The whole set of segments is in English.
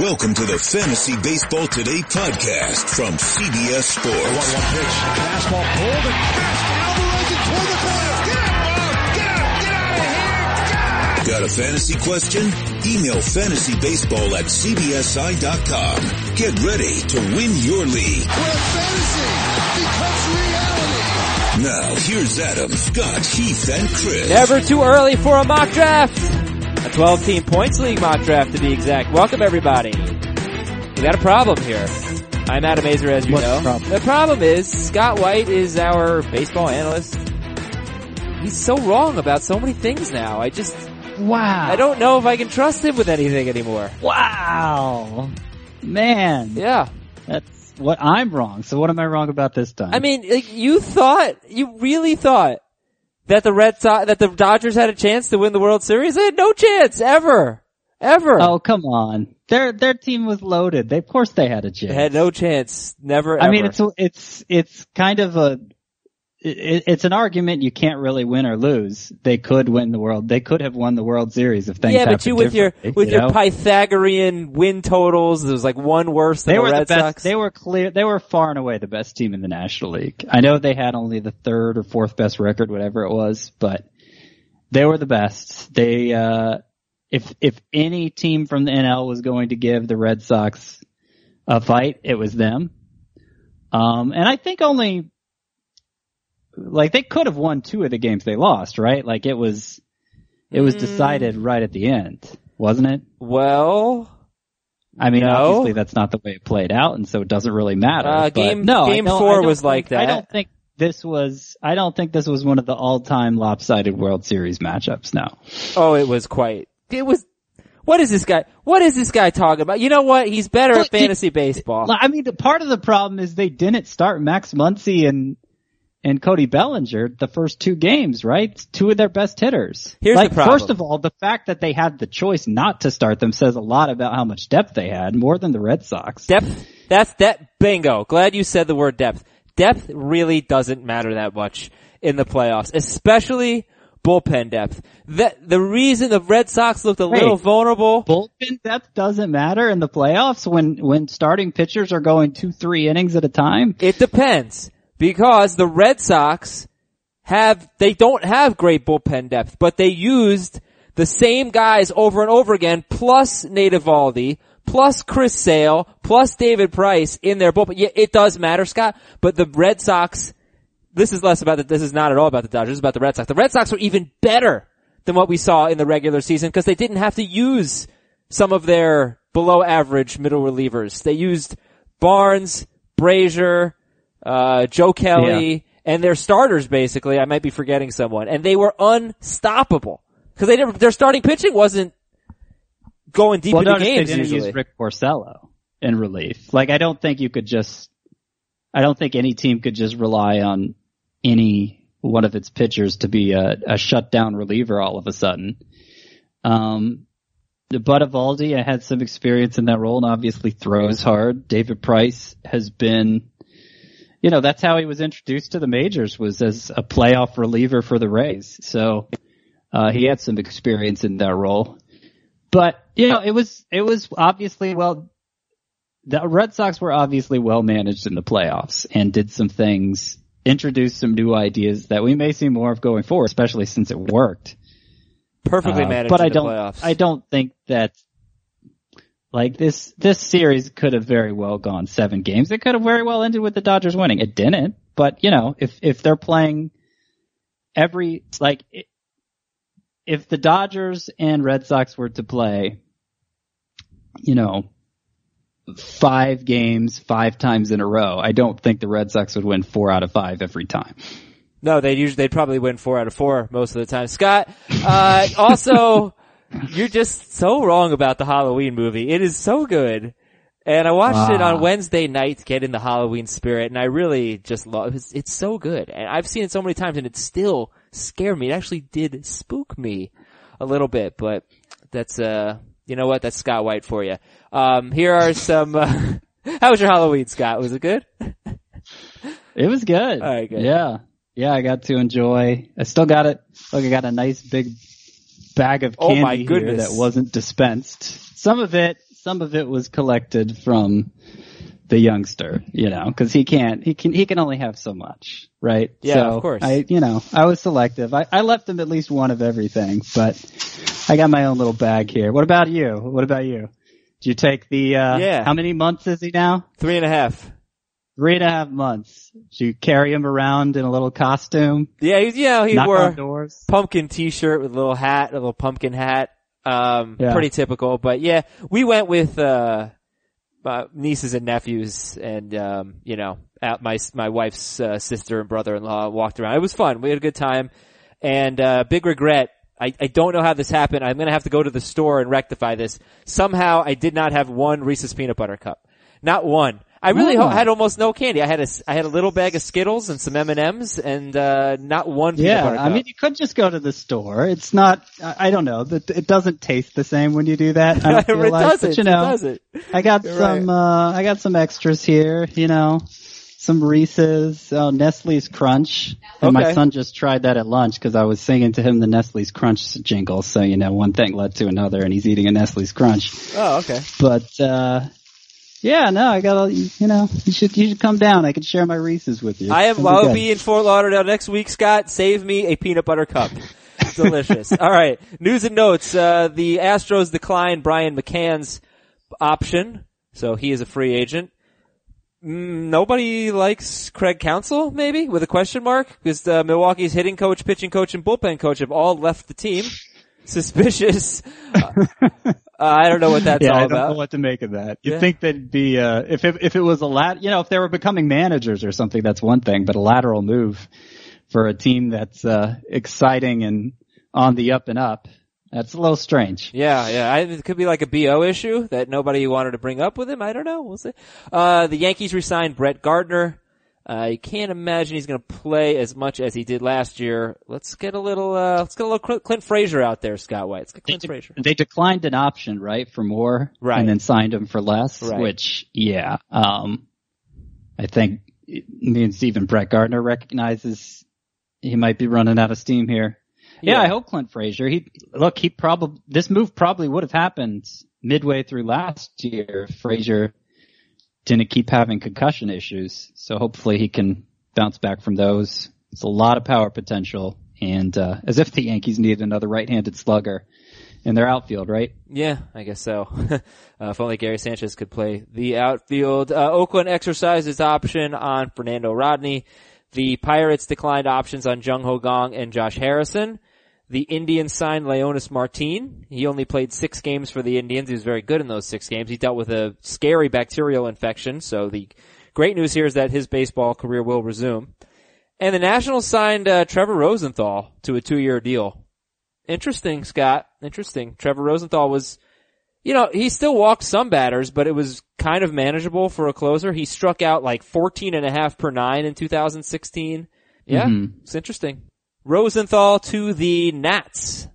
Welcome to the Fantasy Baseball Today podcast from CBS Sports. 1-1 pitch. Fastball pulled and fast. Alvarez and toward the corner. Get out, Get out! Get out of here! Get Got a fantasy question? Email fantasybaseball at cbsi.com. Get ready to win your league. Where fantasy becomes reality. Now, here's Adam, Scott, Heath, and Chris. Never too early for a mock draft. A 12 team points league mock draft to be exact. Welcome everybody. We got a problem here. I'm Adam Aizer as you What's know. the problem? The problem is Scott White is our baseball analyst. He's so wrong about so many things now. I just, Wow. I don't know if I can trust him with anything anymore. Wow. Man. Yeah. That's what I'm wrong. So what am I wrong about this time? I mean, like, you thought, you really thought that the Red Sox, that the Dodgers had a chance to win the World Series? They had no chance, ever. Ever. oh, come on. Their, their team was loaded. They, of course they had a chance. They had no chance. Never, I mean, it's, it's, it's kind of a, it, it's an argument you can't really win or lose. They could win the world. They could have won the World Series if things yeah, but you with your with you your know? Pythagorean win totals, there was like one worse than They the were Red the best. Sox. They were clear. They were far and away the best team in the National League. I know they had only the third or fourth best record, whatever it was, but they were the best. They, uh, if if any team from the NL was going to give the Red Sox a fight, it was them. Um, and I think only, like they could have won two of the games they lost, right? Like it was, it was Mm. decided right at the end, wasn't it? well, I mean, No. obviously that's not the way it played out, and so it doesn't really matter. Uh, game- no, game four was like that. I don't think this was. I don't think this was one of the all-time lopsided World Series matchups. No, oh, it was quite. It was. What is this guy? What is this guy talking about? You know what? He's better Well, at fantasy baseball. I mean, the part of the problem is they didn't start Max Muncy and and Cody Bellinger the first two games, right? Two of their best hitters. Here's like, the problem. First of all, the fact that they had the choice not to start them says a lot about how much depth they had, more than the Red Sox. Depth. That's that. Bingo. Glad you said the word depth. Depth really doesn't matter that much in the playoffs, especially bullpen depth. That the reason the Red Sox looked a Wait. little vulnerable. bullpen depth doesn't matter in the playoffs when when starting pitchers are going two three innings at a time. It depends because the Red Sox have they don't have great bullpen depth, but they used the same guys over and over again, plus Nate Eovaldi, plus Chris Sale, plus David Price in their bullpen. Yeah, it does matter, Scott, but the Red Sox. This is less about the, this is not at all about the Dodgers, it's about the Red Sox. The Red Sox were even better than what we saw in the regular season because they didn't have to use some of their below average middle relievers. They used Barnes, Brasier, uh, Joe Kelly, and their starters basically. I might be forgetting someone, and they were unstoppable because they didn't, their starting pitching wasn't going deep Well, into notice they didn't usually. use Rick Porcello in relief. Like I don't think you could just. I don't think any team could just rely on any one of its pitchers to be a, a shutdown reliever all of a sudden. Um, the Bud Eovaldi had some experience in that role and obviously throws hard. David Price has been, you know, that's how he was introduced to the majors was as a playoff reliever for the Rays. So, uh, he had some experience in that role. But, you know, it was, it was obviously, well, the Red Sox were obviously well managed in the playoffs and did some things, introduced some new ideas that we may see more of going forward, especially since it worked. Perfectly Uh, managed but in I the don't. playoffs. I don't think that like this. This series could have very well gone seven games. It could have very well ended with the Dodgers winning. It didn't. But you know, if if they're playing every like if the Dodgers and Red Sox were to play, you know, five games five times in a row, I don't think the Red Sox would win four out of five every time. No, they'd usually, they'd probably win four out of four most of the time. Scott, uh, also, you're just so wrong about the Halloween movie. It is so good. And I watched it on. Wednesday night to get in the Halloween spirit, and I really just love it's, it's so good. And I've seen it so many times, and it still scared me. It actually did spook me a little bit, but that's, uh, you know what? That's Scott White for you. Um, here are some, uh, how was your Halloween, Scott? Was it good? It was good. All right, good. Yeah. Yeah, I got to enjoy. I still got it. Look, I got a nice big bag of Oh candy my here that wasn't dispensed. Some of it, some of it was collected from the youngster, you know, cause he can't, he can, he can only have so much, right? Yeah, so of course. I, you know, I was selective. I, I left him at least one of everything, but I got my own little bag here. What about you? What about you? Do you take the, uh, Yeah. how many months is he now? Three and a half. Three and a half months. You carry him around in a little costume? Yeah, he, yeah, he wore doors? pumpkin t-shirt with a little hat, a little pumpkin hat. Um, Yeah. pretty typical, but yeah, we went with, uh, uh, nieces and nephews and, um, you know, at my, my wife's, uh, sister and brother-in-law walked around. It was fun. We had a good time and, uh, big regret. I, I don't know how this happened. I'm gonna have to go to the store and rectify this. Somehow I did not have one Reese's peanut butter cup. Not one. I really ho- had almost no candy. I had a, I had a little bag of Skittles and some M&Ms and, uh, not one Yeah. I mean, you could just go to the store. It's not, I I don't know, it doesn't taste the same when you do that. I don't it like, doesn't. but you know, It doesn't. I got You're some, uh, I got some extras here, you know, some Reese's, oh, Nestle's Crunch. And Okay. my son just tried that at lunch because I was singing to him the Nestle's Crunch jingle. So, you know, one thing led to another and he's eating a Nestle's Crunch. Oh, okay. But, uh, yeah, no, I gotta, you know, you should, you should come down. I can share my Reese's with you. I am. I'll be in Fort Lauderdale next week. Scott, save me a peanut butter cup. Delicious. All right. News and notes. Uh, the Astros declined Brian McCann's option, so he is a free agent. Mm, nobody likes Craig Counsell, maybe with a question mark, because uh, Milwaukee's hitting coach, pitching coach, and bullpen coach have all left the team. Suspicious. Uh, I don't know what that's yeah, all I don't about. know what to make of that. You'd Yeah. think that'd be uh, if it, if it was a lat, you know, if they were becoming managers or something, that's one thing. But a lateral move for a team that's uh, exciting and on the up and up, that's a little strange. Yeah, yeah. I, it could be like a BO issue that nobody wanted to bring up with him. I don't know. We'll see. Uh, the Yankees resigned Brett Gardner. I can't imagine he's going to play as much as he did last year. Let's get a little, uh, let's get a little Clint, Frazier out there, Scott White. Let's get Clint Frazier. They declined an option, right, for more, Right. and then signed him for less. Right. Which, yeah, um, I think me and Stephen Brett Gardner recognizes he might be running out of steam here. Yeah, Yeah. I hope Clint Frazier. He look, he probably this move probably would have happened midway through last year if Frazier didn't keep having concussion issues. So hopefully he can bounce back from those. It's a lot of power potential, and uh, as if the Yankees need another right-handed slugger in their outfield, right? Yeah, I guess so. uh, if only Gary Sanchez could play the outfield. Uh, Oakland exercised its option on Fernando Rodney. The Pirates declined options on Jung Ho Kang and Josh Harrison. The Indians signed Leonys Martin. He only played six games for the Indians. He was very good in those six games. He dealt with a scary bacterial infection, so the great news here is that his baseball career will resume. And the Nationals signed uh, Trevor Rosenthal to a two-year deal. Interesting, Scott. Interesting. Trevor Rosenthal was, you know, he still walked some batters, but it was kind of manageable for a closer. He struck out like 14 and a half per nine in 2016. Yeah, Mhm. it's interesting. Rosenthal to the Nats.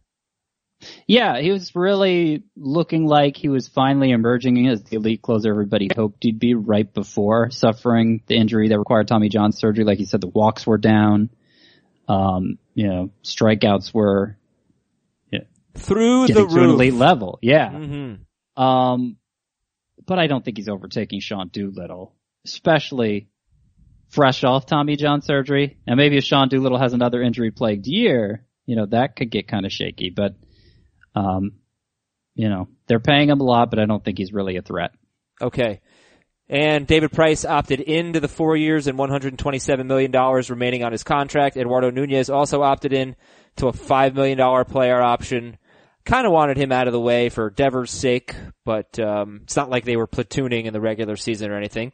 Yeah, he was really looking like he was finally emerging as the elite closer everybody hoped he'd be right before suffering the injury that required Tommy John surgery. Like you said, the walks were down. Um, you know, strikeouts were Through getting the to an roof. elite level. Yeah. hmm Um, but I don't think he's overtaking Sean Doolittle, especially fresh off Tommy John surgery. And maybe if Sean Doolittle has another injury plagued year, you know, that could get kind of shaky, but, um, you know, they're paying him a lot, but I don't think he's really a threat. Okay. And David Price opted into the four years and $127 million remaining on his contract. Eduardo Nunez also opted in to a $5 million player option. Kind of wanted him out of the way for Devers' sake, but um, it's not like they were platooning in the regular season or anything.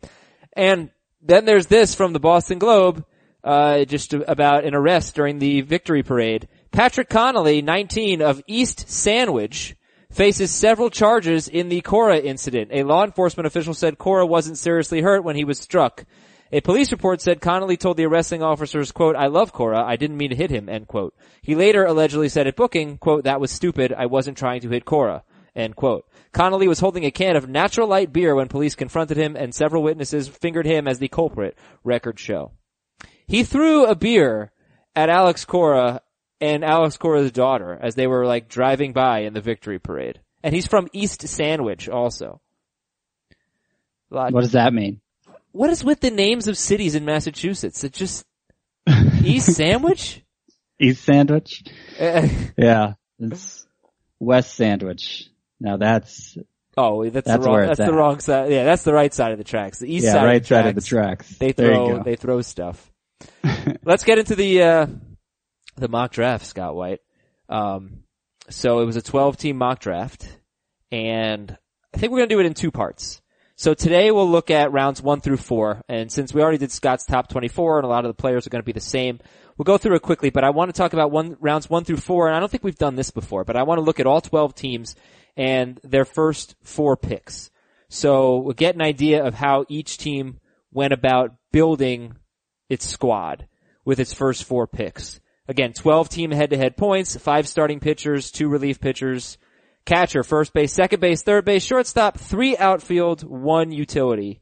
And then there's this from the Boston Globe, uh, just about an arrest during the victory parade. Patrick Connolly, 19 of East Sandwich, faces several charges in the Cora incident. A law enforcement official said Cora wasn't seriously hurt when he was struck. A police report said Connolly told the arresting officers, quote, I love Cora, I didn't mean to hit him, end quote. He later allegedly said at booking, quote, that was stupid, I wasn't trying to hit Cora, end quote. Connolly was holding a can of natural light beer when police confronted him and several witnesses fingered him as the culprit, records show. He threw a beer at Alex Cora and Alex Cora's daughter as they were like driving by in the victory parade. And he's from East Sandwich also. What does that mean? What is with the names of cities in Massachusetts? It just East Sandwich. East Sandwich? Uh, Yeah. It's West Sandwich. Now that's, oh, that's, That's the wrong. That's the wrong side. Yeah, that's the right side of the tracks. The east yeah, side right of the side of the tracks. They throw they throw stuff. Let's get into the uh the mock draft, Scott White. Um so it was a 12 team mock draft and I think we're going to do it in two parts. So today we'll look at rounds 1 through 4 and since we already did Scott's top 24 and a lot of the players are going to be the same, we'll go through it quickly, but I want to talk about one rounds 1 through 4 and I don't think we've done this before, but I want to look at all 12 teams and their first 4 picks. So we'll get an idea of how each team went about building its squad with its first four picks. Again, 12 team head to head points, five starting pitchers, two relief pitchers, catcher, first base, second base, third base, shortstop, three outfield, one utility,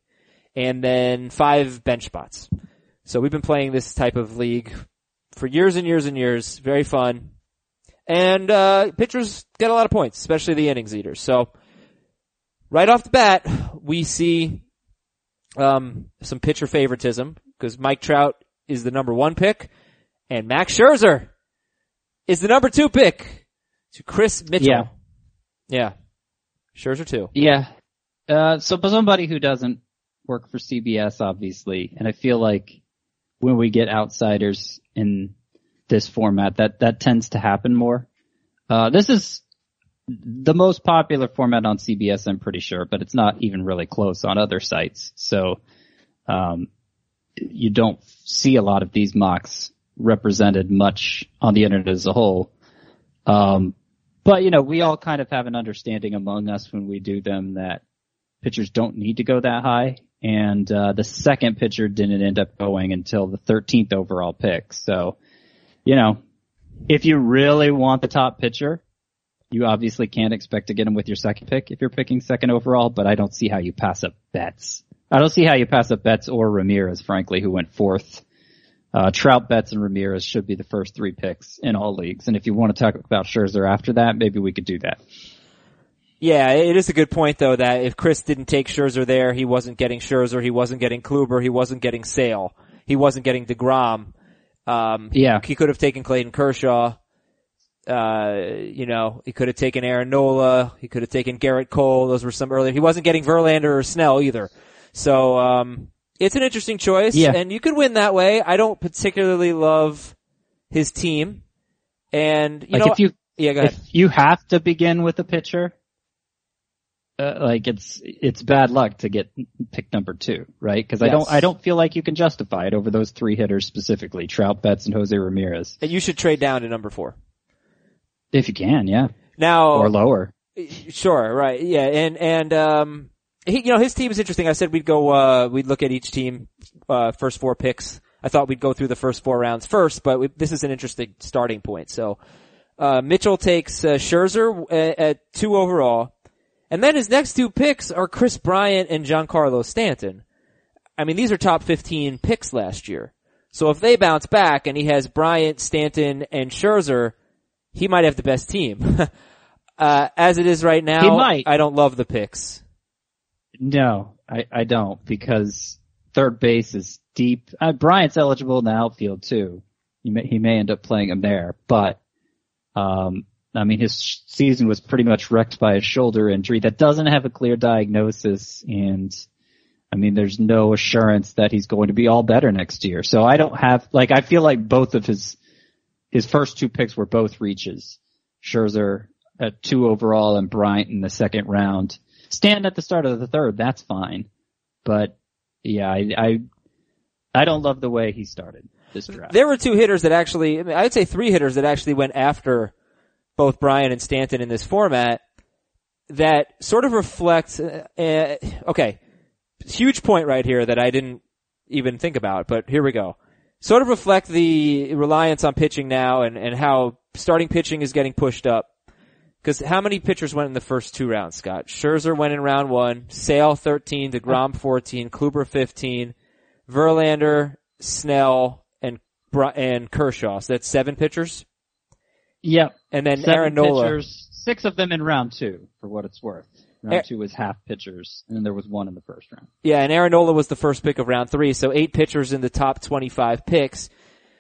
and then five bench spots. So we've been playing this type of league for years and years and years. Very fun. And, uh, pitchers get a lot of points, especially the innings eaters. So, right off the bat, we see um, some pitcher favoritism because Mike Trout is the number one pick and Max Scherzer is the number two pick to Chris Mitchell. Yeah. Yeah. Scherzer too. Yeah. Uh, so for somebody who doesn't work for CBS, obviously, and I feel like when we get outsiders in this format, that, that tends to happen more. Uh, this is the most popular format on CBS, I'm pretty sure, but it's not even really close on other sites. So, um, you don't see a lot of these mocks represented much on the internet as a whole. Um, but you know, we all kind of have an understanding among us when we do them that pitchers don't need to go that high. And, uh, the second pitcher didn't end up going until the 13th overall pick. So, you know, if you really want the top pitcher, you obviously can't expect to get him with your second pick if you're picking second overall, but I don't see how you pass up Betts. I don't see how you pass up Betts or Ramirez, frankly, who went fourth. Uh, Trout, Betts, and Ramirez should be the first three picks in all leagues. And if you want to talk about Scherzer after that, maybe we could do that. Yeah, it is a good point though that if Chris didn't take Scherzer there, he wasn't getting Scherzer, he wasn't getting Kluber, he wasn't getting Sale, he wasn't getting DeGrom. Um, Yeah. he could have taken Clayton Kershaw. Uh, you know, he could have taken Aaron Nola. He could have taken Gerrit Cole. Those were some earlier. He wasn't getting Verlander or Snell either. So, um, it's an interesting choice Yeah. and you could win that way. I don't particularly love his team. And, you like know, if you, yeah, go ahead. if you have to begin with a pitcher, uh, like it's, it's bad luck to get pick number two, right? Cause I don't, I don't feel like you can justify it over those three hitters specifically, Trout, Betts, and Jose Ramirez. And you should trade down to number four. If you can, yeah. Now, Or lower. Sure, right, yeah, and and um, he, you know, his team is interesting. I said we'd go, uh, we'd look at each team, uh, first four picks. I thought we'd go through the first four rounds first, but we, this is an interesting starting point. So, uh, Mitchell takes uh, Scherzer at, at two overall, and then his next two picks are Kris Bryant and Giancarlo Stanton. I mean, these are top 15 picks last year. So if they bounce back and he has Bryant, Stanton, and Scherzer, he might have the best team. uh, as it is right now. I don't love the picks. No, I, I don't because third base is deep. Uh, Bryant's eligible in the outfield too. He may, he may end up playing him there, but, um, I mean, his season was pretty much wrecked by a shoulder injury that doesn't have a clear diagnosis and, I mean, there's no assurance that he's going to be all better next year. So I don't have, like, I feel like both of his, his first two picks were both reaches. Scherzer at two overall and Bryant in the second round. Stand at the start of the third, that's fine. But yeah, I, I, I don't love the way he started this draft. There were two hitters that actually, I mean, I'd say three hitters that actually went after both Brian and Stanton in this format that sort of reflect, uh, uh, okay, huge point right here that I didn't even think about, but here we go. Sort of reflect the reliance on pitching now and, and how starting pitching is getting pushed up. Cause how many pitchers went in the first two rounds, Scott? Scherzer went in round one, Sale 13, DeGrom 14, Kluber 15, Verlander, Snell, and, and Kershaw. So that's seven pitchers. Yep. And then Seven Aaron Nola. pitchers, six of them in round two, for what it's worth. Round Eh. two was half pitchers, and then there was one in the first round. Yeah, and Aaron Nola was the first pick of round three, so eight pitchers in the top 25 picks.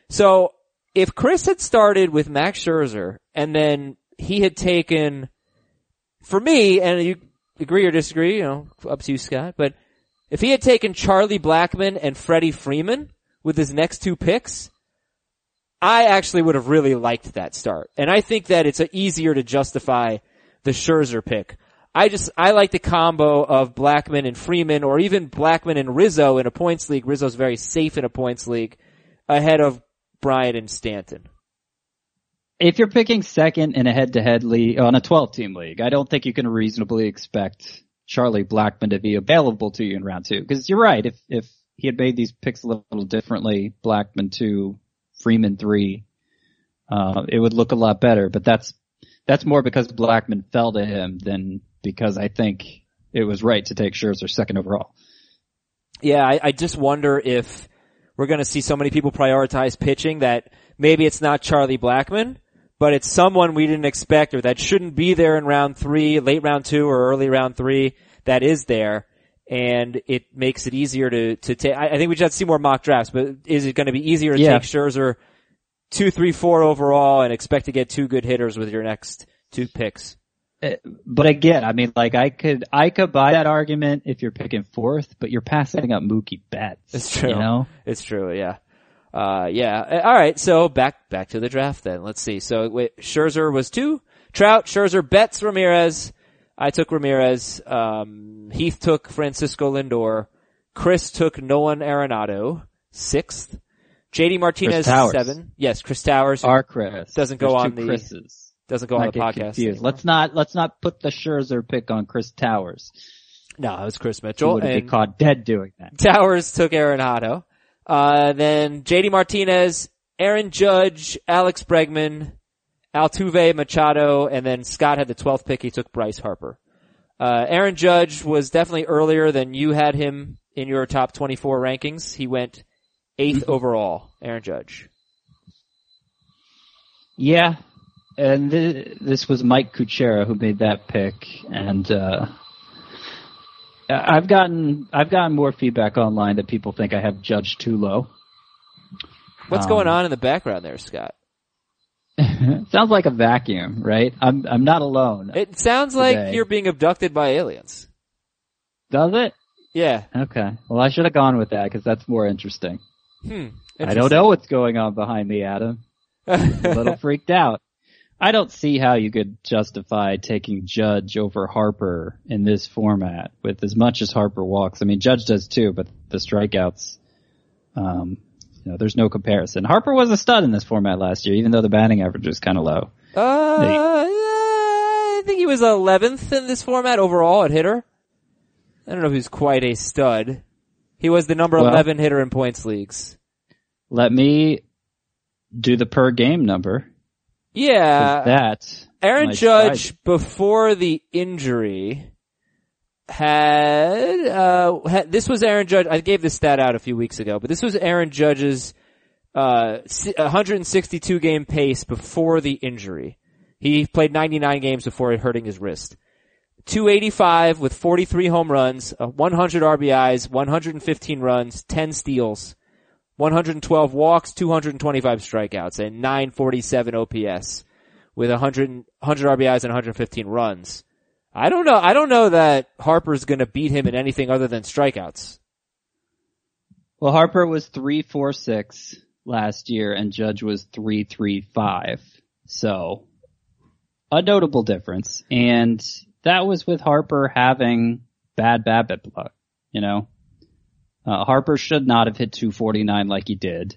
So if Chris had started with Max Scherzer and then he had taken, for me, and you agree or disagree, you know, up to you, Scott, but if he had taken Charlie Blackmon and Freddie Freeman with his next two picks, I actually would have really liked that start. And I think that it's easier to justify the Scherzer pick. I just, I like the combo of Blackmon and Freeman or even Blackmon and Rizzo in a points league. Rizzo's very safe in a points league ahead of Bryant and Stanton. If you're picking second in a head-to-head league on a 12-team league, I don't think you can reasonably expect Charlie Blackmon to be available to you in round two. Because you're right, if if he had made these picks a little differently, Blackmon two, Freeman three, uh, it would look a lot better. But that's that's more because Blackmon fell to him than because I think it was right to take Scherzer second overall. Yeah, I, I just wonder if we're going to see so many people prioritize pitching that maybe it's not Charlie Blackmon, but it's someone we didn't expect or that shouldn't be there in round three, late round two or early round three that is there. And it makes it easier to, to take, I I think we just have to see more mock drafts, but is it going to be easier to Yeah. take Scherzer two, three, four overall and expect to get two good hitters with your next two picks? But again, I mean, like I could, I could buy that argument if you're picking fourth, but you're passing up Mookie Betts. It's true. You know? It's true, yeah. Uh, yeah. Uh, All right. So back, back to the draft then. Let's see. So wait, Scherzer was two. Trout, Scherzer, Betts, Ramirez. I took Ramirez. Um, Heath took Francisco Lindor. Chris took Nolan Arenado. Sixth. JD Martinez, seven. Yes, Chris Towers. Our Chris Doesn't go There's on the- Chris's. doesn't go on the podcast. confused. Let's not let's not put the Scherzer pick on Chris Towers. No, it was Chris He Mitchell. would be caught dead doing that. Towers took Arenado. Uh, then JD Martinez, Aaron Judge, Alex Bregman, Altuve, Machado, and then Scott had the 12th pick. He took Bryce Harper. Uh, Aaron Judge was definitely earlier than you had him in your top 24 rankings. He went eighth overall, Aaron Judge. Yeah, and th- this was Mike Kuchera who made that pick, and uh, I've gotten I've gotten more feedback online that people think I have Judge too low. What's Um, going on in the background there, Scott? Sounds like a vacuum, right? I'm I'm not alone. It sounds like Today. you're being abducted by aliens. Does it? Yeah. Okay. Well, I should have gone with that because that's more interesting. Hmm. I don't know what's going on behind me, Adam. a little freaked out. I don't see how you could justify taking Judge over Harper in this format with as much as Harper walks. I mean, Judge does too, but the strikeouts, um, you know, there's no comparison. Harper was a stud in this format last year, even though the batting average was kind of low. Uh, I think he was 11th in this format overall at hitter. I don't know if he's quite a stud. He was the number Well- 11 hitter in points leagues. Let me do the per game number. Yeah. that Aaron Judge before the injury had, uh, had, this was Aaron Judge, I gave this stat out a few weeks ago, but this was Aaron Judge's, uh, 162 game pace before the injury. He played 99 games before hurting his wrist. 285 with 43 home runs, uh, 100 RBIs, 115 runs, 10 steals, 112 walks, 225 strikeouts, and 947 OPS with 100, 100 RBIs and 115 runs. I don't know. I don't know that Harper's going to beat him in anything other than strikeouts. Well, Harper was three four six last year, and Judge was three three five. So a notable difference, and that was with Harper having bad BABIP luck. You know, uh, Harper should not have hit 249 like he did.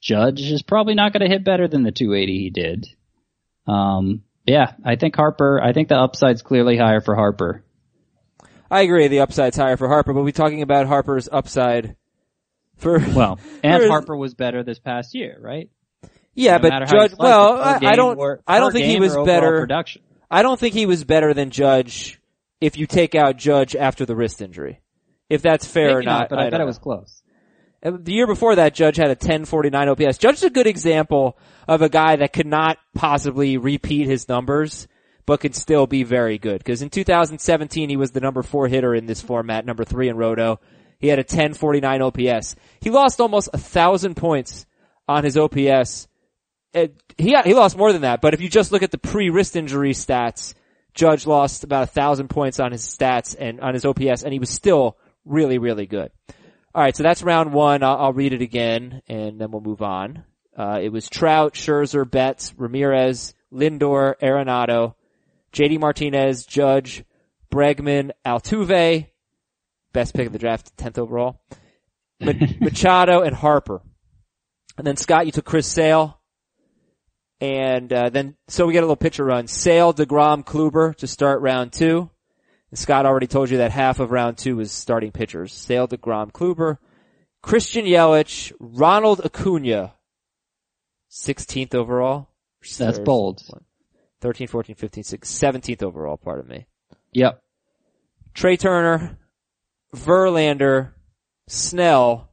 Judge is probably not going to hit better than the 280 he did. Um, yeah, I think Harper. I think the upside's clearly higher for Harper. I agree. The upside's higher for Harper, but we're talking about Harper's upside for Well, and is- Harper was better this past year, right? yeah, No but matter how you Judge. Well, I, I don't. or- I don't think he was better. Production. I don't think he was better than Judge if you take out Judge after the wrist injury. If that's fair or Maybe not, but I, don't bet it was close. Uh, The year before that, Judge had a 1049 OPS. Judge is a good example of a guy that could not possibly repeat his numbers, but can still be very good. Cause in 2017, he was the number four hitter in this format, number three in Roto. He had a 1049 OPS. He lost almost a thousand points on his OPS. It, he, he lost more than that, but if you just look at the pre-wrist injury stats, Judge lost about a thousand points on his stats and on his OPS, and he was still really, really good. All right, so that's round one. I'll, I'll read it again, and then we'll move on. Uh, it was Trout, Scherzer, Betts, Ramirez, Lindor, Arenado, JD Martinez, Judge, Bregman, Altuve, best pick of the draft, 10th overall, Machado, and Harper. And then Scott, you took Chris Sale. And uh, then, so we get a little pitcher run. Sale, DeGrom, Kluber to start round two. And Scott already told you that half of round two was starting pitchers. Sale, DeGrom, Kluber, Christian Yelich, Ronald Acuna, 16th overall. That's bold. 13, 14, 15, 16, 17th overall, pardon me. Yep. Trea Turner, Verlander, Snell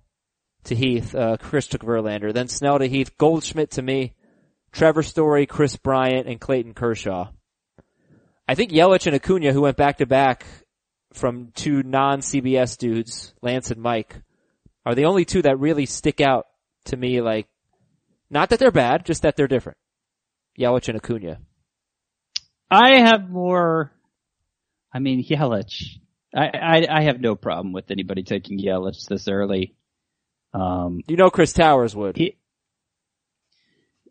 to Heath. Uh, Chris took Verlander. Then Snell to Heath. Goldschmidt to me. Trevor Story, Kris Bryant, and Clayton Kershaw. I think Yelich and Acuna, who went back to back from two non-CBS dudes, Lance and Mike, are the only two that really stick out to me like, not that they're bad, just that they're different. Yelich and Acuna. I have more, I mean, Yelich. I, I, I have no problem with anybody taking Yelich this early. Um, You know Chris Towers would. he,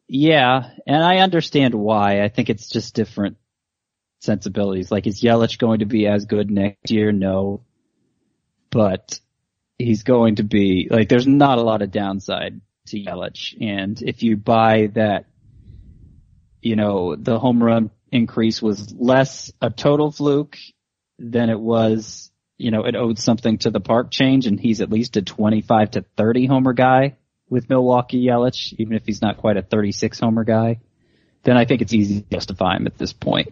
yeah, and I understand why. I think it's just different sensibilities. Like, is Yelich going to be as good next year? No. But he's going to be, like, there's not a lot of downside to Yelich. And if you buy that, you know, the home run increase was less a total fluke than it was, you know, it owed something to the park change and he's at least a 25 to 30 homer guy with Milwaukee Yelich, even if he's not quite a 36 homer guy, then I think it's easy to justify him at this point.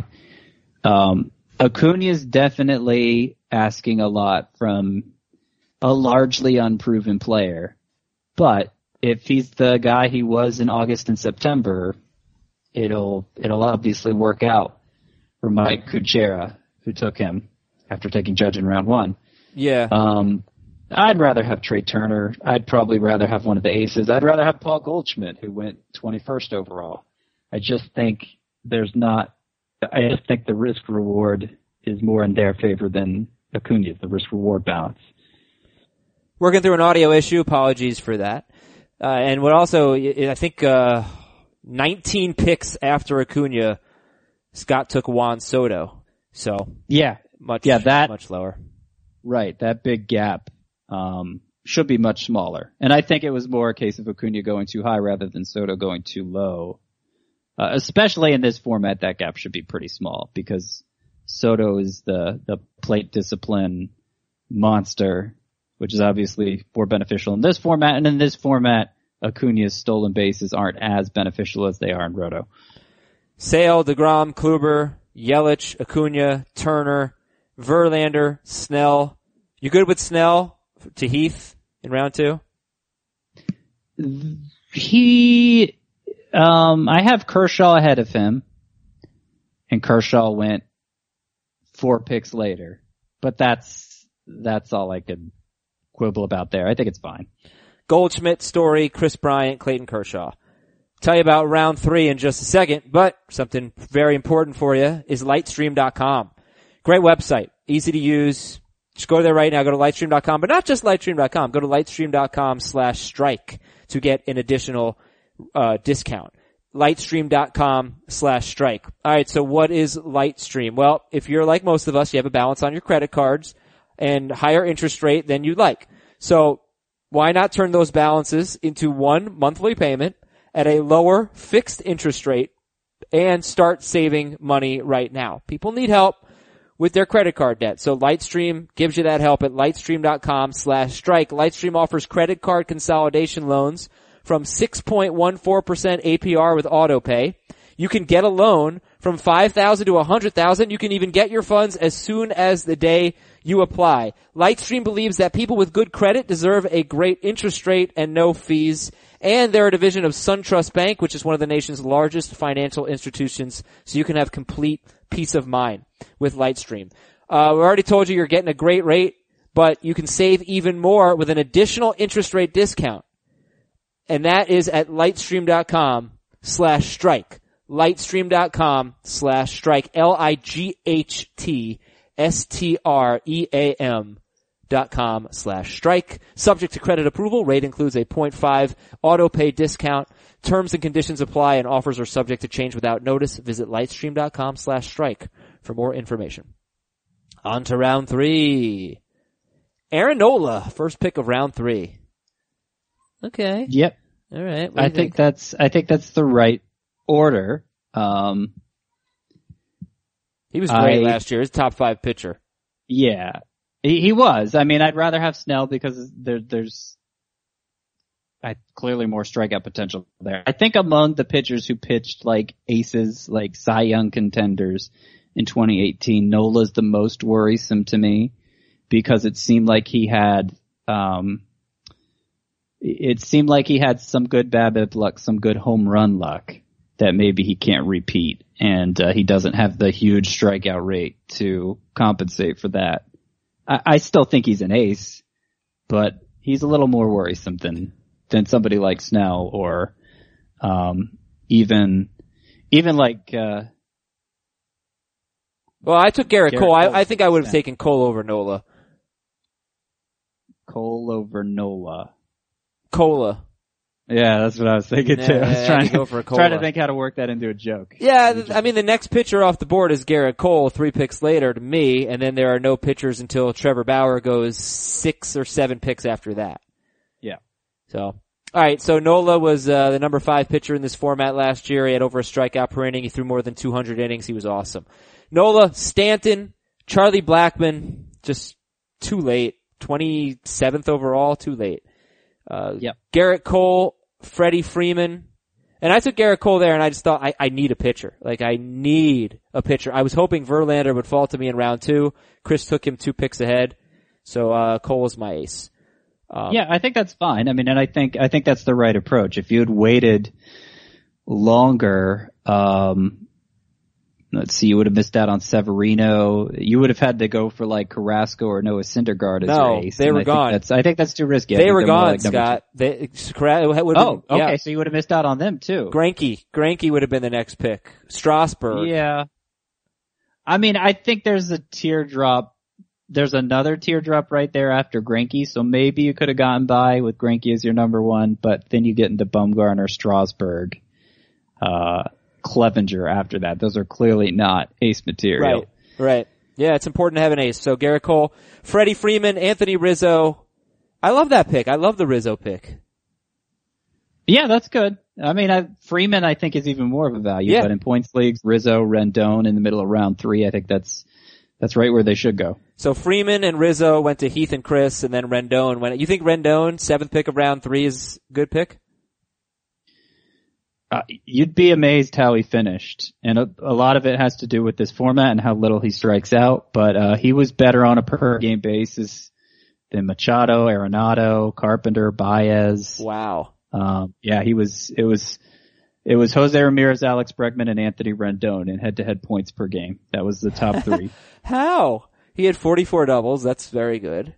Um, Acuna is definitely asking a lot from a largely unproven player, but if he's the guy he was in August and September, it'll it'll obviously work out for Mike Kuchera, who took him after taking Judge in round one. Yeah. Um, I'd rather have Trea Turner. I'd probably rather have one of the aces. I'd rather have Paul Goldschmidt, who went 21st overall. I just think there's not. I just think the risk reward is more in their favor than Acuna's. The risk reward balance. Working through an audio issue. Apologies for that. Uh, and what also, I think, uh, 19 picks after Acuna, Scott took Juan Soto. So Yeah, much, Yeah, that- much lower. right. That big gap um, should be much smaller, and I think it was more a case of Acuna going too high rather than Soto going too low. Uh, especially in this format, that gap should be pretty small because Soto is the the plate discipline monster, which is obviously more beneficial in this format, and in this format, Acuna's stolen bases aren't as beneficial as they are in Roto. Sale, DeGrom, Kluber, Yelich, Acuna, Turner, Verlander, Snell. You good with Snell to Heath in round two? He, um, I have Kershaw ahead of him, and Kershaw went four picks later. But that's that's all I could quibble about there. I think it's fine. Goldschmidt, Story, Kris Bryant, Clayton Kershaw. Tell you about round three in just a second, but something very important for you is lightstream.com. Great website, easy to use. Just go there right now, go to lightstream.com, but not just lightstream.com, go to lightstream.com slash strike to get an additional, uh, discount. Lightstream.com slash strike. Alright, so what is Lightstream? Well, if you're like most of us, you have a balance on your credit cards and higher interest rate than you'd like. So why not turn those balances into one monthly payment at a lower fixed interest rate and start saving money right now? People need help with their credit card debt. So Lightstream gives you that help at lightstream.com slash strike. Lightstream offers credit card consolidation loans from 6.14% APR with autopay. You can get a loan from 5,000 to 100,000. You can even get your funds as soon as the day you apply. Lightstream believes that people with good credit deserve a great interest rate and no fees. And they're a division of SunTrust Bank, which is one of the nation's largest financial institutions. So you can have complete peace of mind with Lightstream. Uh, we already told you you're getting a great rate, but you can save even more with an additional interest rate discount. And that is at lightstream.com slash strike. Lightstream.com slash strike. L-I-G-H-T-S-T-R-E-A-M dot com slash strike. Subject to credit approval. Rate includes a 0.5 auto pay discount. Terms and conditions apply and offers are subject to change without notice. Visit lightstream.com slash strike for more information. On to round three. Aaron Nola, first pick of round three. Okay. Yep. All right. I you think that's I think that's the right order. Um, he was great I- last year. He's a top five pitcher. yeah, he, he was. I mean, I'd rather have Snell because there, there's I, clearly more strikeout potential there. I think among the pitchers who pitched like aces, like Cy Young contenders in 2018, Nola's the most worrisome to me because it seemed like he had, um, it seemed like he had some good BABIP luck, some good home run luck that maybe he can't repeat, and uh, he doesn't have the huge strikeout rate to compensate for that. I, I still think he's an ace, but he's a little more worrisome than than somebody like Snell or um, even even like uh, Well, I took Gerrit, Gerrit Cole. I, Cole I think I would have yeah. taken Cole over Nola. Cole over Nola. Cola. Yeah, that's what I was thinking Yeah, too. I was yeah, trying to go for a cola. trying to think how to work that into a joke. Yeah, th- I mean the next pitcher off the board is Gerrit Cole, three picks later to me, and then there are no pitchers until Trevor Bauer goes six or seven picks after that. Yeah. So, alright, so Nola was, uh, the number five pitcher in this format last year. He had over a strikeout per inning. He threw more than 200 innings. He was awesome. Nola, Stanton, Charlie Blackmon, just too late. 27th overall, too late. Uh, Yep. Gerrit Cole, Freddie Freeman, and I took Gerrit Cole there and I just thought I, I need a pitcher. Like I need a pitcher. I was hoping Verlander would fall to me in round two. Chris took him two picks ahead. So, uh, Cole was my ace. Um, Yeah, I think that's fine. I mean, and I think I think that's the right approach. If you had waited longer, um, let's see, you would have missed out on Severino. You would have had to go for like Carrasco or Noah Syndergaard as No, your ace. they were I think gone. That's, I think that's too risky. They were gone, like Scott. They, Cra- it two. would Oh, yeah. okay. So you would have missed out on them too. Greinke. Greinke would have been the next pick. Strasburg. Yeah. I mean, I think there's a tier drop. There's another tier drop right there after Greinke, so maybe you could have gotten by with Greinke as your number one, but then you get into Bumgarner, Strasburg, uh, Clevinger after that. Those are clearly not ace material. Right. Right. Yeah, it's important to have an ace. So Gerrit Cole, Freddie Freeman, Anthony Rizzo. I love that pick. I love the Rizzo pick. Yeah, that's good. I mean, I, Freeman I think is even more of a value, Yeah. but in points leagues, Rizzo, Rendon in the middle of round three, I think that's, that's right where they should go. So Freeman and Rizzo went to Heath and Chris, and then Rendon went. You think Rendon, seventh pick of round three, is good pick? Uh, you'd be amazed how he finished, and a, a lot of it has to do with this format and how little he strikes out. But uh, he was better on a per game basis than Machado, Arenado, Carpenter, Baez. Wow. Um, yeah, he was. It was. It was Jose Ramirez, Alex Bregman, and Anthony Rendon in head-to-head points per game. That was the top three. How? He had 44 doubles. That's very good.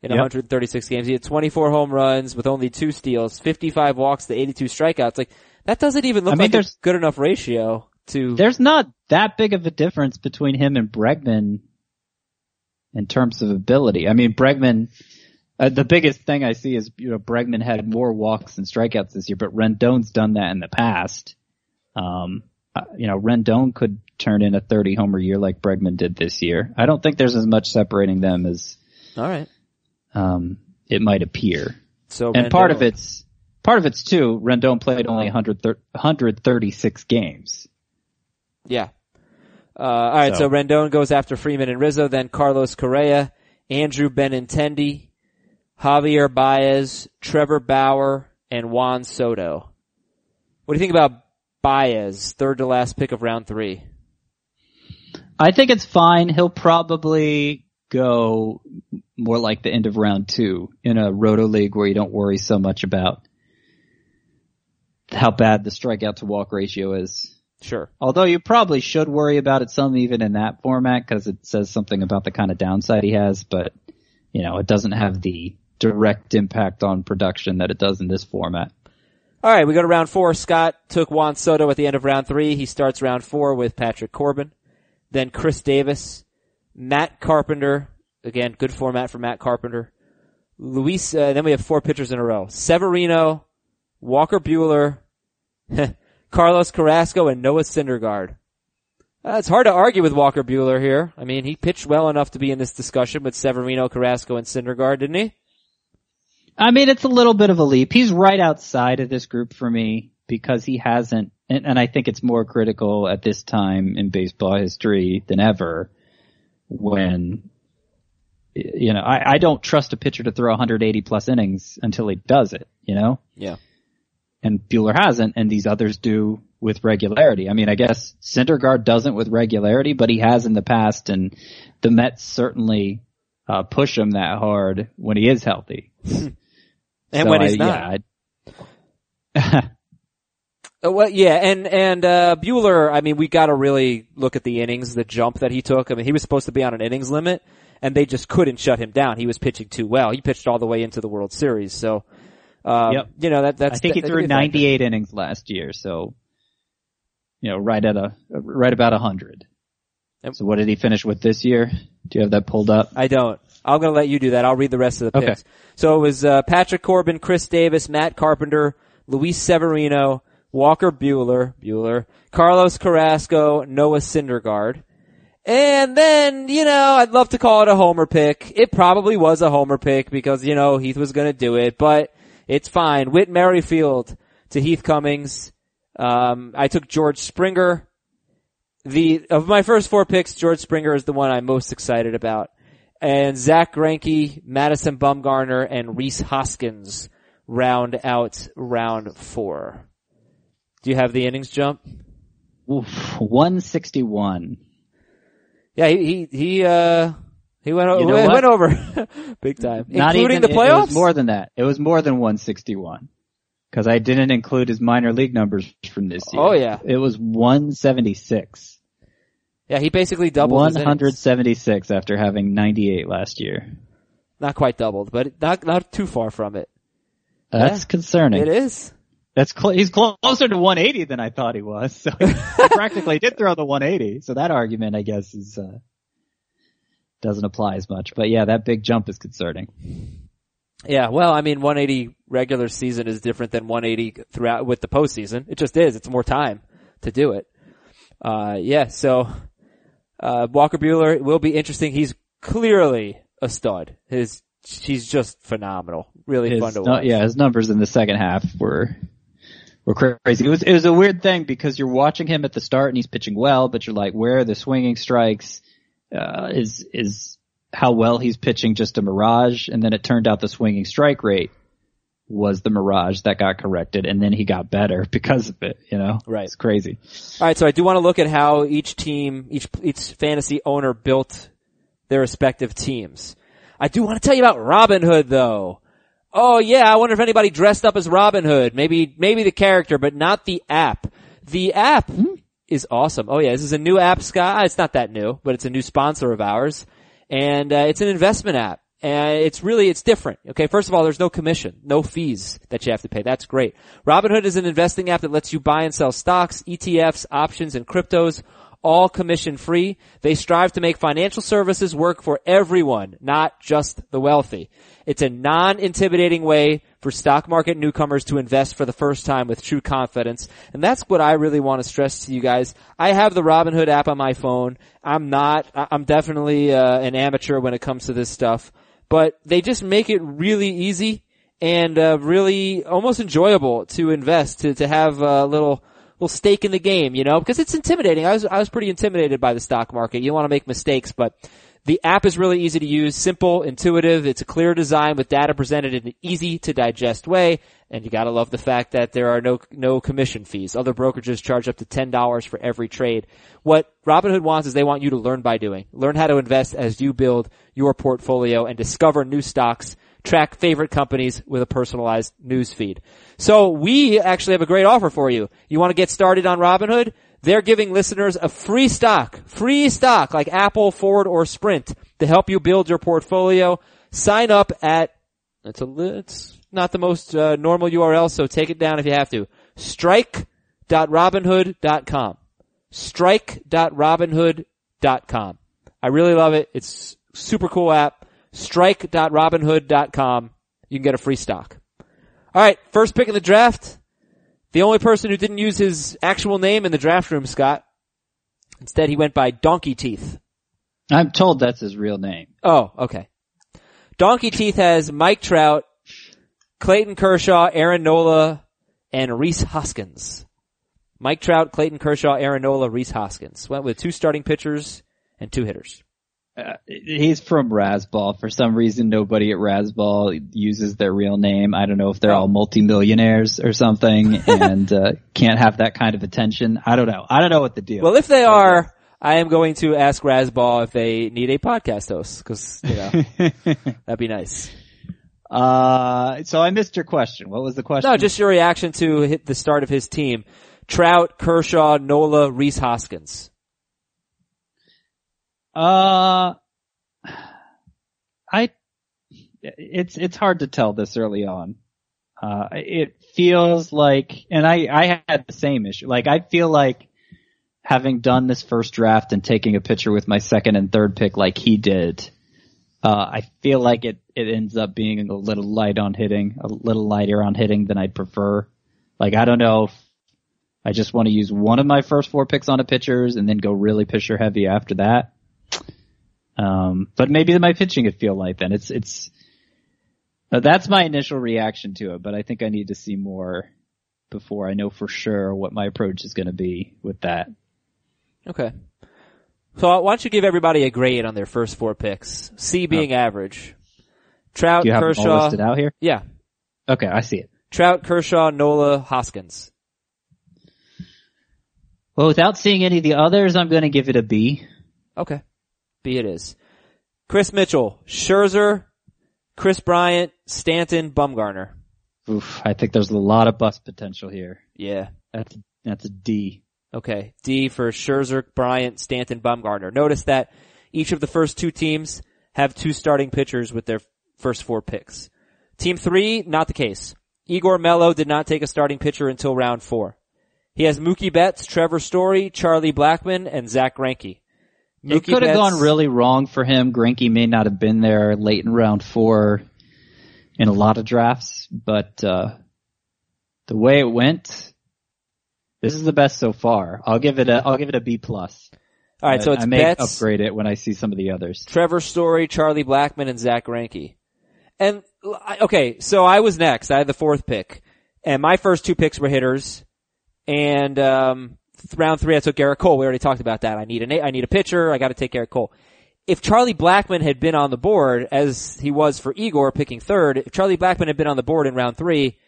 In Yep. 136 games, he had 24 home runs with only two steals, 55 walks to 82 strikeouts. Like that doesn't even look I mean, like a there's- good enough ratio to. There's not that big of a difference between him and Bregman in terms of ability. I mean, Bregman, uh, the biggest thing I see is, you know, Bregman had more walks and strikeouts this year, but Rendon's done that in the past. Um, uh, you know, Rendon could turn in a 30 homer year like Bregman did this year. I don't think there's as much separating them as, All right. um, it might appear. So And part of it's, part of it's too, Rendon played only 100, 136 games. Yeah. Uh, all right, so. So- Rendon goes after Freeman and Rizzo, then Carlos Correa, Andrew Benintendi, Javier Baez, Trevor Bauer, and Juan Soto. What do you think about Baez, third to last pick of round three? I think it's fine. He'll probably go more like the end of round two in a roto league where you don't worry so much about how bad the strikeout to walk ratio is. Sure. Although you probably should worry about it some even in that format because it says something about the kind of downside he has, but you know, it doesn't have the direct impact on production that it does in this format. All right, we go to round four. Scott took Juan Soto at the end of round three. He starts round four with Patrick Corbin, then Chris Davis, Matt Carpenter. Again, good format for Matt Carpenter. Luis. Uh, then we have four pitchers in a row: Severino, Walker Buehler, Carlos Carrasco, and Noah Syndergaard. Uh, it's hard to argue with Walker Buehler here. I mean, he pitched well enough to be in this discussion with Severino, Carrasco, and Syndergaard, didn't he? I mean, it's a little bit of a leap. He's right outside of this group for me because he hasn't, and, and I think it's more critical at this time in baseball history than ever when, you know, I, I don't trust a pitcher to throw 180 plus innings until he does it, you know? Yeah. And Buehler hasn't, and these others do with regularity. I mean, I guess Syndergaard doesn't with regularity, but he has in the past, and the Mets certainly uh, push him that hard when he is healthy. And So when I- he's not. yeah, Uh, well, yeah, and and uh, Buehler. I mean, we got to really look at the innings, the jump that he took. I mean, he was supposed to be on an innings limit, and they just couldn't shut him down. He was pitching too well. He pitched all the way into the World Series. So, um, Yep. you know that that's. I think he threw that- 98 innings last year, so you know, right at a right about 100. Yep. So what did he finish with this year? Do you have that pulled up? I don't. I'm to let you do that. I'll read the rest of the Okay. picks. So it was uh, Patrick Corbin, Chris Davis, Matt Carpenter, Luis Severino, Walker Buehler, Buehler, Carlos Carrasco, Noah Syndergaard. And then, you know, I'd love to call it a homer pick. It probably was a homer pick because, you know, Heath was going to do it, but it's fine. Whit Merrifield to Heath Cummings. Um, I took George Springer. The, of my first four picks, George Springer is the one I'm most excited about and Zack Greinke, Madison Bumgarner, and Rhys Hoskins round out round four. Do you have the innings jump? Oof, 161. Yeah, he he he uh he went You know went, what? went over big time, Not including even, the playoffs. It was more than that. It was more than 161. Cause I didn't include his minor league numbers from this year. Oh, yeah. It was 176. yeah, he basically doubled. his 176 after having 98 last year. not quite doubled, but not not too far from it. That's Yeah. concerning. It is. That's cl- he's closer to 180 than I thought he was. So he practically did throw the 180. So that argument, I guess, is uh, doesn't apply as much. But yeah, that big jump is concerning. Yeah, well, I mean, 180 regular season is different than 180 throughout with the postseason. It just is. It's more time to do it. Uh, yeah, so, uh, Walker Buehler will be interesting. He's clearly a stud. His, he's just phenomenal. Really His, fun to watch. yeah, his numbers in the second half were were crazy. It was it was a weird thing because you're watching him at the start and he's pitching well, but you're like, where are the swinging strikes? Uh, is is how well he's pitching just a mirage? And then it turned out the swinging strike rate was the mirage that got corrected, and then he got better because of it. You know, Right. It's crazy. All right, so I do want to look at how each team, each each fantasy owner built their respective teams. I do want to tell you about Robinhood though. Oh yeah, I wonder if anybody dressed up as Robin Hood. Maybe maybe the character, but not the app. The app is awesome. Oh yeah, this is a new app, Scott. It's not that new, but it's a new sponsor of ours, and uh, it's an investment app. And it's really, it's different. Okay, first of all, there's no commission, no fees that you have to pay. That's great. Robinhood is an investing app that lets you buy and sell stocks, ETFs, options, and cryptos, all commission free. They strive to make financial services work for everyone, not just the wealthy. It's a non-intimidating way for stock market newcomers to invest for the first time with true confidence. And that's what I really want to stress to you guys. I have the Robinhood app on my phone. I'm not, I'm definitely uh, an amateur when it comes to this stuff, but they just make it really easy and uh, really almost enjoyable to invest, to, to have a little, little stake in the game, you know, because it's intimidating. I was, I was pretty intimidated by the stock market. You want to make mistakes, but the app is really easy to use, simple, intuitive. It's a clear design with data presented in an easy to digest way. And you gotta love the fact that there are no, no commission fees. Other brokerages charge up to $10 for every trade. What Robinhood wants is they want you to learn by doing. Learn how to invest as you build your portfolio and discover new stocks track favorite companies with a personalized news feed. So we actually have a great offer for you. You want to get started on Robinhood? They're giving listeners a free stock, free stock like Apple, Ford, or Sprint to help you build your portfolio. Sign up at, it's a, it's not the most uh, normal URL, so take it down if you have to. Strike.robinhood.com. Strike.robinhood.com. I really love it. It's super cool app. Strike.robinhood.com. You can get a free stock. All right, first pick in the draft. The only person who didn't use his actual name in the draft room, Scott. Instead, he went by Donkey Teeth. I'm told that's his real name. Oh, okay. Donkey Teeth has Mike Trout, Clayton Kershaw, Aaron Nola, and Rhys Hoskins. Mike Trout, Clayton Kershaw, Aaron Nola, Rhys Hoskins. Went with two starting pitchers and two hitters. Uh, he's from Razzball. For some reason, nobody at Razzball uses their real name. I don't know if they're all multimillionaires or something and uh, can't have that kind of attention. I don't know. I don't know what the deal. Well, if they are, I am going to ask Razzball if they need a podcast host, because you know that'd be nice. uh, so I missed your question. What was the question? No, just your reaction to hit the start of his team: Trout, Kershaw, Nola, Rhys Hoskins. Uh, I, it's, it's hard to tell this early on. Uh, it feels like, and I, I had the same issue. Like, I feel like having done this first draft and taking a pitcher with my second and third pick like he did, uh, I feel like it, it ends up being a little light on hitting, a little lighter on hitting than I'd prefer. Like, I don't know if I just want to use one of my first four picks on a pitchers and then go really pitcher heavy after that. Um, but maybe my pitching would feel light then. It's, it's, uh, that's my initial reaction to it, but I think I need to see more before I know for sure what my approach is going to be with that. Okay. So why don't you give everybody a grade on their first four picks? C being average. Trout, Do you have them all listed out here? Yeah. Okay, I see it. Trout, Kershaw, Nola, Hoskins. Well, without seeing any of the others, I'm going to give it a B. Okay. B it is. Chris Mitchell, Scherzer, Kris Bryant, Stanton, Bumgarner. Oof, I think there's a lot of bust potential here. Yeah. That's that's a D. Okay. D for Scherzer, Bryant, Stanton, Bumgarner. Notice that each of the first two teams have two starting pitchers with their first four picks. Team three, not the case. Igor Mello did not take a starting pitcher until round four. He has Mookie Betts, Trevor Story, Charlie Blackmon, and Zack Greinke. It could have gone really wrong for him. Greinke may not have been there late in round four in a lot of drafts, but uh, the way it went, this is the best so far. I'll give it a I'll give it a B plus. All right, so it's I may Betts, upgrade it when I see some of the others. Trevor Story, Charlie Blackmon, and Zack Greinke. And okay, so I was next. I had the fourth pick, and my first two picks were hitters. And um, round three, I took Gerrit Cole. We already talked about that. I need a I need a pitcher. I got to take Gerrit Cole. If Charlie Blackmon had been on the board as he was for Igor picking third, if Charlie Blackmon had been on the board in round three,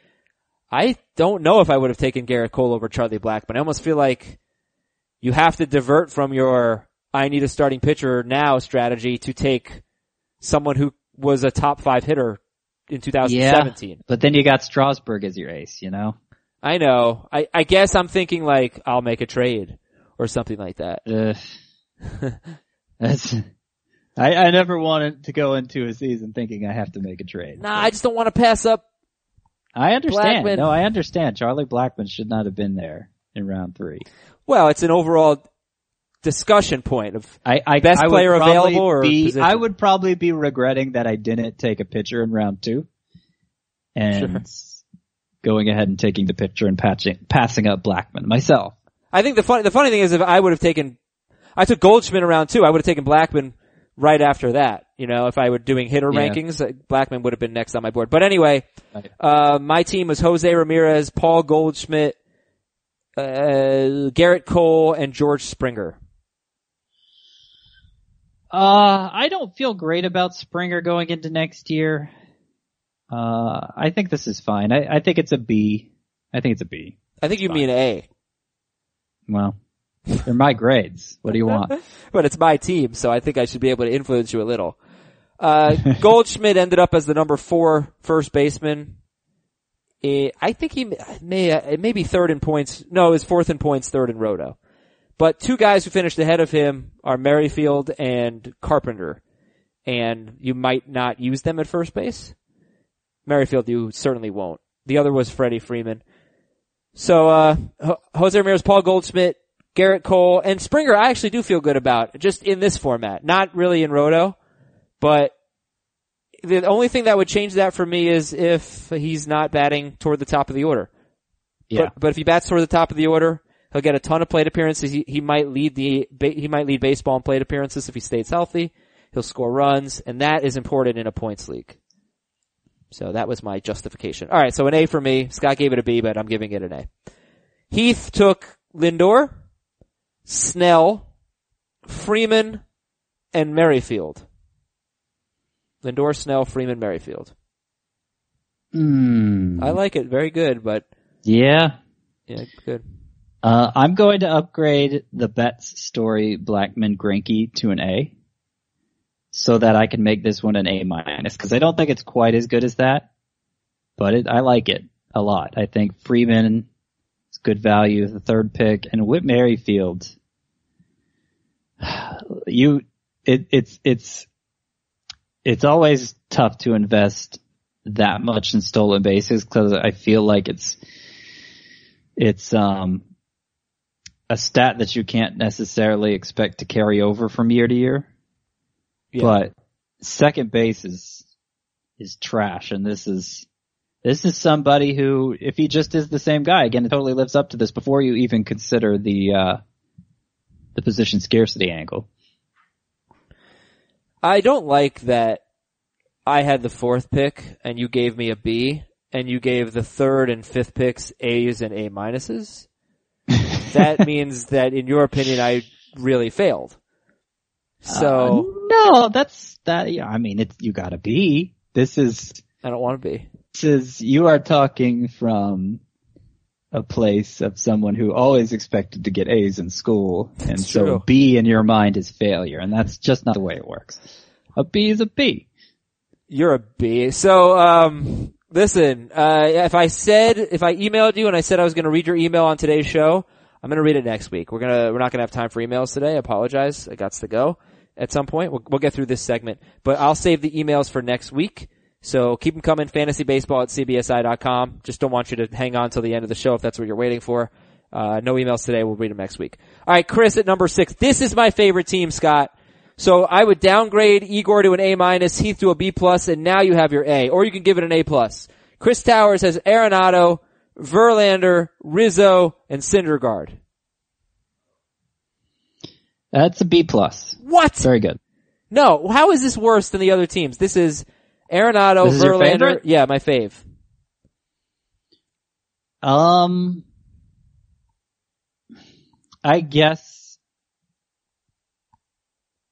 I don't know if I would have taken Gerrit Cole over Charlie Blackmon. I almost feel like you have to divert from your I need a starting pitcher now strategy to take someone who was a top five hitter in 2017. But then you got Strasburg as your ace, you know? I know. I, I guess I'm thinking like I'll make a trade or something like that. Ugh. That's, I, I never wanted to go into a season thinking I have to make a trade. Nah, I just don't want to pass up. I understand. Blackmon- No, I understand. Charlie Blackmon should not have been there in round three. Well, it's an overall discussion point of I, I Best I player available or be, position? I would probably be regretting that I didn't take a pitcher in round two, and going ahead and taking the picture and patching, passing up Blackmon myself. I think the funny the funny thing is if I would have taken I took Goldschmidt around too, I would have taken Blackmon right after that. You know, if I were doing hitter Yeah. rankings, uh, Blackmon would have been next on my board. But anyway, Right. uh, my team was Jose Ramirez, Paul Goldschmidt, uh, Gerrit Cole, and George Springer. Uh, I don't feel great about Springer going into next year. Uh, I think this is fine. I, I think it's a B. I think it's a B. I think you mean A, Well, they're my grades. What do you want? but it's my team, so I think I should be able to influence you a little. Uh, Goldschmidt ended up as the number four first baseman. Eh, I think he may, may, uh, maybe third in points. No, it was fourth in points, third in roto. But two guys who finished ahead of him are Merrifield and Carpenter. And you might not use them at first base. Merrifield you certainly won't. The other was Freddie Freeman. So, uh, Jose Ramirez, Paul Goldschmidt, Gerrit Cole, and Springer I actually do feel good about, just in this format. Not really in Roto, but the only thing that would change that for me is if he's not batting toward the top of the order. Yeah. But, but if he bats toward the top of the order, he'll get a ton of plate appearances. He, he might lead the, he might lead baseball in plate appearances if he stays healthy. He'll score runs, and that is important in a points league. So that was my justification. Alright, so an A for me. Scott gave it a B, but I'm giving it an A. Heath took Lindor, Snell, Freeman, and Merrifield. Lindor, Snell, Freeman, Merrifield. Hmm. I like it. Very good, but yeah. yeah, good. Uh, I'm going to upgrade the Betts story Blackmon Greinke to an A. So that I can make this one an A minus. Cause I don't think it's quite as good as that. But it, I like it a lot. I think Freeman is good value, the third pick, and Whit Merrifield. You, it, it's, it's, it's always tough to invest that much in stolen bases because I feel like it's, it's, um, a stat that you can't necessarily expect to carry over from year to year. Yeah. But second base is, is trash and this is, this is somebody who, if he just is the same guy, again, it totally lives up to this before you even consider the, uh, the position scarcity angle. I don't like that I had the fourth pick and you gave me a B and you gave the third and fifth picks A's and A minuses. that means that in your opinion I really failed. So Uh, no, that's that. Yeah, I mean, it's you got to be. This is I don't want to be. this is you are talking from a place of someone who always expected to get A's in school, and It's so true. B in your mind is failure, and that's just not the way it works. A B is a B. You're a B. So, um, listen, uh, if I said, if I emailed you and I said I was going to read your email on today's show, I'm going to read it next week. We're gonna, we're not going to have time for emails today. I apologize. I got to go at some point. We'll, we'll get through this segment, but I'll save the emails for next week. So keep them coming. Fantasybaseball at cbsi.com. Just don't want you to hang on till the end of the show if that's what you're waiting for. Uh, no emails today. We'll read them next week. All right, Chris at number six. This is my favorite team, Scott. So I would downgrade Igor to an A minus, Heath to a B plus, and now you have your A. Or you can give it an A plus. Chris Towers has Arenado, Verlander, Rizzo, and Syndergaard. That's a B plus. What? Very good. No, how is this worse than the other teams? This is Arenado, This is Verlander. Yeah, my fave. Um, I guess.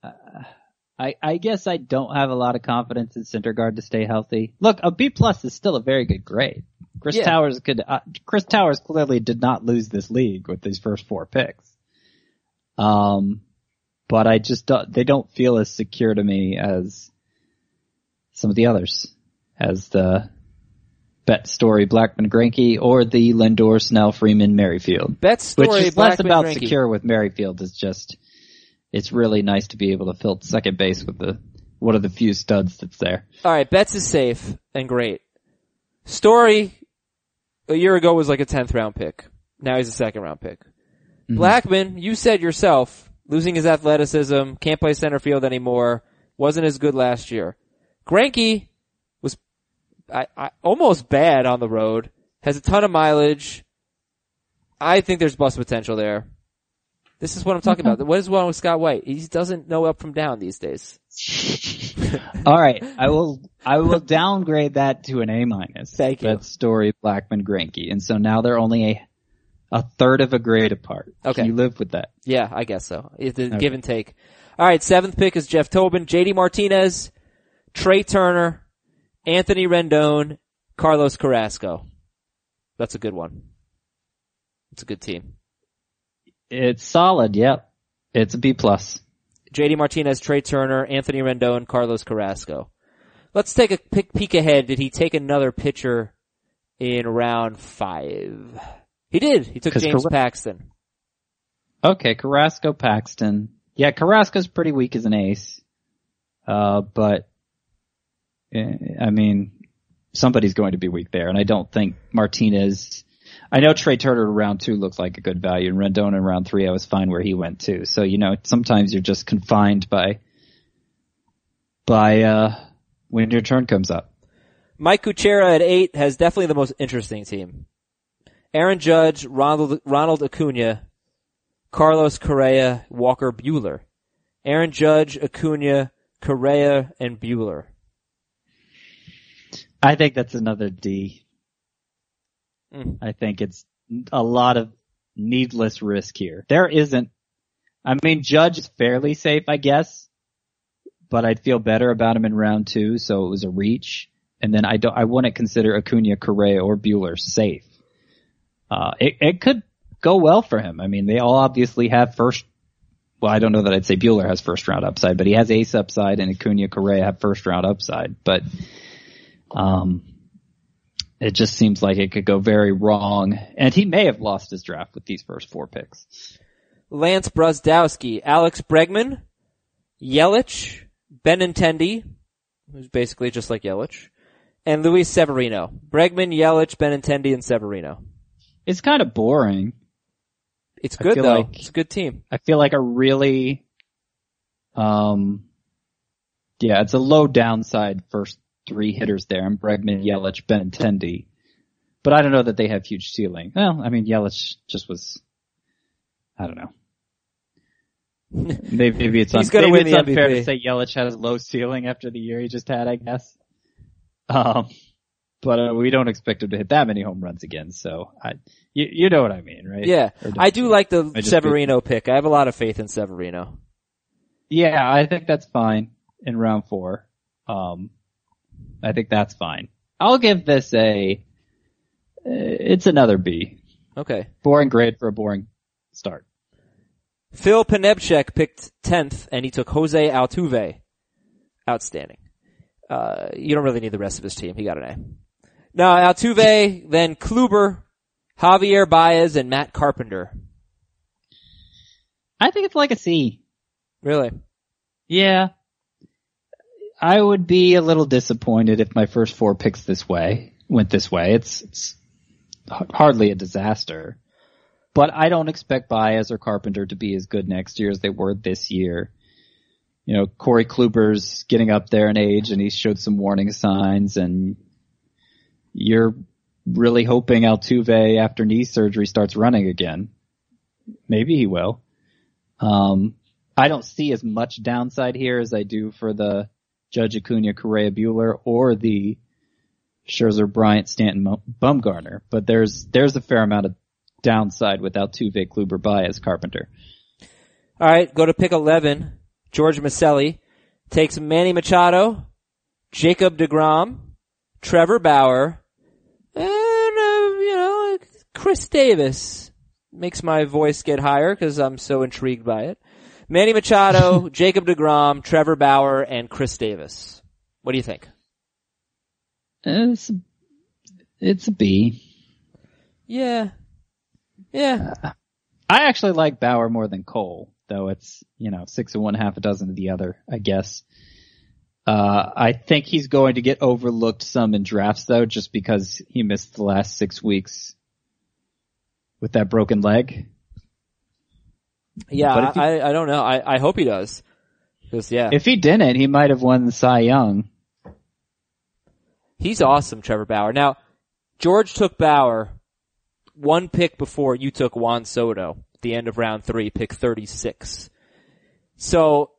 Uh, I I guess I don't have a lot of confidence in Syndergaard to stay healthy. Look, a B plus is still a very good grade. Chris Yeah. Towers could. Uh, Chris Towers clearly did not lose this league with these first four picks. Um, but I just don't, they don't feel as secure to me as some of the others, as the Bet Story Blackmon Greinke or the Lindor Snell Freeman Merrifield. Bet story, Which is Blackmon less about Greinke. secure with Merrifield is just, it's really nice to be able to fill second base with the, one of the few studs that's there. All right, Betts is safe and great. Story a year ago was like a tenth round pick. Now he's a second round pick. Mm-hmm. Blackmon, you said yourself, losing his athleticism, can't play center field anymore, wasn't as good last year. Greinke was I, I, almost bad on the road, has a ton of mileage. I think there's bust potential there. This is what I'm talking about. What is wrong with Scott White? He doesn't know up from down these days. All right, I will I will downgrade that to an A minus. Thank you. That's Story Blackmon Greinke, and so now they're only a a third of a grade apart. Okay. Can you live with that? Yeah, I guess so. It's a give and take. All right, seventh pick is Jeff Tobin, JD Martinez, Trea Turner, Anthony Rendon, Carlos Carrasco. That's a good one. It's a good team. It's solid. Yep, it's a B plus. JD Martinez, Trea Turner, Anthony Rendon, Carlos Carrasco. Let's take a peek ahead. Did he take another pitcher in round five? He did. He took James Carra- Paxton. Okay, Carrasco, Paxton. Yeah, Carrasco's pretty weak as an ace. Uh, but, eh, I mean, somebody's going to be weak there, and I don't think Martinez, I know Trea Turner in round two looks like a good value, and Rendon in round three I was fine where he went too. So, you know, sometimes you're just confined by, by, uh, when your turn comes up. Mike Kuchera at eight has definitely the most interesting team. Aaron Judge, Ronald, Ronald Acuna, Carlos Correa, Walker Buehler. Aaron Judge, Acuna, Correa, and Buehler. I think that's another D. Mm. I think it's a lot of needless risk here. There isn't, I mean, Judge is fairly safe, I guess, but I'd feel better about him in round two, so it was a reach. And then I don't, I wouldn't consider Acuna, Correa, or Buehler safe. Uh, it, it could go well for him. I mean, they all obviously have first, well, I don't know that I'd say Buehler has first round upside, but he has ace upside and Acuna, Correa have first round upside, but, um, it just seems like it could go very wrong. And he may have lost his draft with these first four picks. Lance Brusdowski, Alex Bregman, Yelich, Benintendi, who's basically just like Yelich, and Luis Severino. Bregman, Yelich, Benintendi, and Severino. It's kind of boring. It's good though. like- it's a good team. I feel like a really, um, yeah, it's a low downside first three hitters there. And Bregman, Yelich, Benintendi. But I don't know that they have huge ceiling. Well, I mean, Yelich just was, I don't know. Maybe, maybe it's, un- maybe it's unfair MVP. to say Yelich had a low ceiling after the year he just had, I guess. Um, but uh, we don't expect him to hit that many home runs again. So I, you, you know what I mean, right? Yeah, I do you? like the Severino pick. I have a lot of faith in Severino. Yeah, I think that's fine in round four. Um, I think that's fine. I'll give this a, uh, it's another B. Okay. Boring grade for a boring start. Phil Panebchek picked 10th and he took Jose Altuve. Outstanding. Uh, you don't really need the rest of his team. He got an A. Now Altuve, then Kluber, Javier Baez, and Matt Carpenter. I think it's like a C. Really? Yeah. I would be a little disappointed if my first four picks this way, went this way. It's, it's hardly a disaster. But I don't expect Baez or Carpenter to be as good next year as they were this year. You know, Corey Kluber's getting up there in age and he showed some warning signs and you're really hoping Altuve after knee surgery starts running again. Maybe he will. Um, I don't see as much downside here as I do for the Judge Acuna, Correa, Buehler, or the Scherzer, Bryant, Stanton, Bumgarner. But there's there's a fair amount of downside with Altuve, Kluber, Baez, Carpenter. Alright, go to pick 11. George Maselli takes Manny Machado, Jacob DeGrom, Trevor Bauer, and, uh, you know, Chris Davis. Makes my voice get higher because I'm so intrigued by it. Manny Machado, Jacob DeGrom, Trevor Bauer, and Chris Davis. What do you think? It's it's a B. Yeah. Yeah. I actually like Bauer more than Cole, though it's you know six of one, half a dozen of the other. I guess. Uh, I think he's going to get overlooked some in drafts though, just because he missed the last six weeks with that broken leg. Yeah, But he- I, I don't know. I, I hope he does. Cause yeah, If he didn't, he might have won the Cy Young. he's awesome, Trevor Bauer. Now, George took Bauer one pick before you took Juan Soto, at the end of round three, pick 36. So,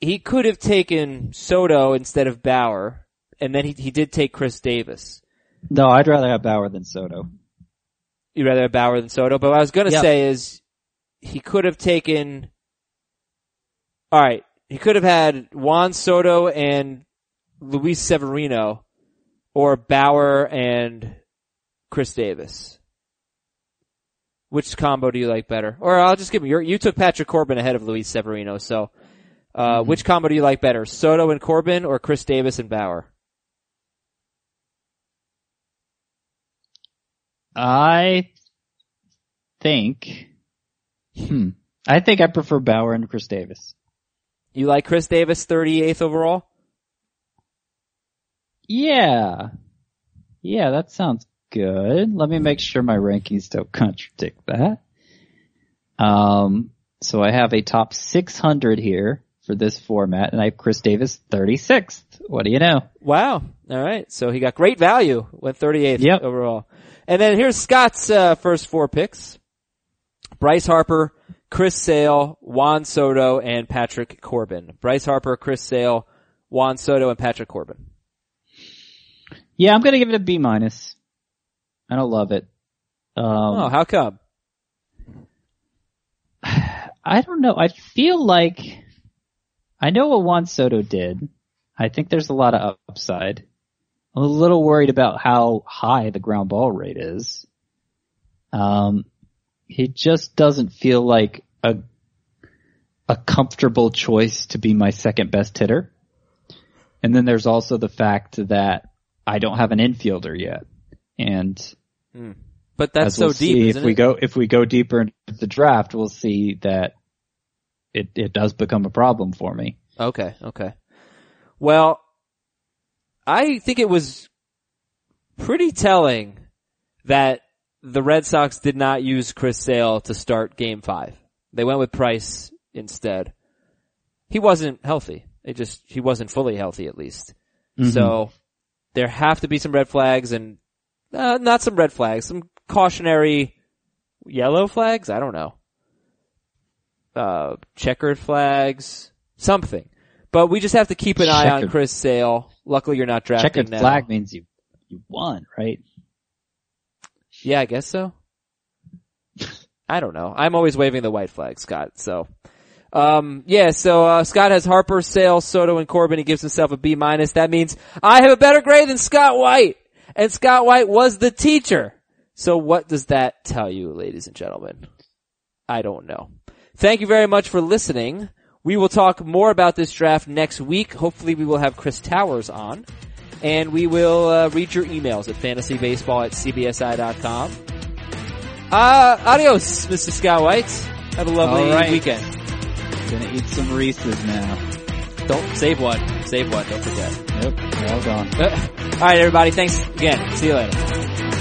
he could have taken Soto instead of Bauer, and then he, he did take Chris Davis. No, I'd rather have Bauer than Soto. You'd rather have Bauer than Soto, but what I was gonna Yep. say is, he could have taken, alright, he could have had Juan Soto and Luis Severino, or Bauer and Chris Davis. Which combo do you like better? Or I'll just give you, you took Patrick Corbin ahead of Luis Severino, so, uh, which combo do you like better? Soto and Corbin or Chris Davis and Bauer? I think, hmm, I think I prefer Bauer and Chris Davis. You like Chris Davis 38th overall? Yeah. Yeah, that sounds good. Let me make sure my rankings don't contradict that. Um, so I have a top 600 here for this format and I have Chris Davis 36th. What do you know? Wow. All right. So he got great value, went 38th Yep. overall. And then here's Scott's uh, first four picks. Bryce Harper, Chris Sale, Juan Soto, and Patrick Corbin. Bryce Harper, Chris Sale, Juan Soto, and Patrick Corbin. Yeah, I'm gonna give it a B minus. I don't love it. Um, oh, how come? I don't know. I feel like I know what Juan Soto did. I think there's a lot of upside. I'm a little worried about how high the ground ball rate is. Um, he just doesn't feel like a a comfortable choice to be my second best hitter. And then there's also the fact that I don't have an infielder yet. And But that's as we'll so deep, if we it? go if we go deeper into the draft, we'll see that it it does become a problem for me. Okay, okay. Well, I think it was pretty telling that the Red Sox did not use Chris Sale to start game five. They went with Price instead. He wasn't healthy. It just, he wasn't fully healthy at least. So there have to be some red flags and, uh, not some red flags, some cautionary yellow flags? I don't know. Uh, checkered flags, something. But we just have to keep an eye on Chris Sale. Luckily you're not drafting Checkered now. flag means you you won, right? Yeah, I guess so. I don't know. I'm always waving the white flag, Scott. So, um, yeah. So uh, Scott has Harper, Sale, Soto, and Corbin. He gives himself a B minus. That means I have a better grade than Scott White, and Scott White was the teacher. So what does that tell you, ladies and gentlemen? I don't know. Thank you very much for listening. We will talk more about this draft next week. Hopefully we will have Chris Towers on. And we will uh, read your emails at fantasybaseball at cbsi.com. Uh, adios, Mr. Scott White. Have a lovely right. weekend. Gonna eat some Reese's now. Don't save one. Save one. Don't forget. Yep, all gone. All right, everybody. Thanks again. See you later.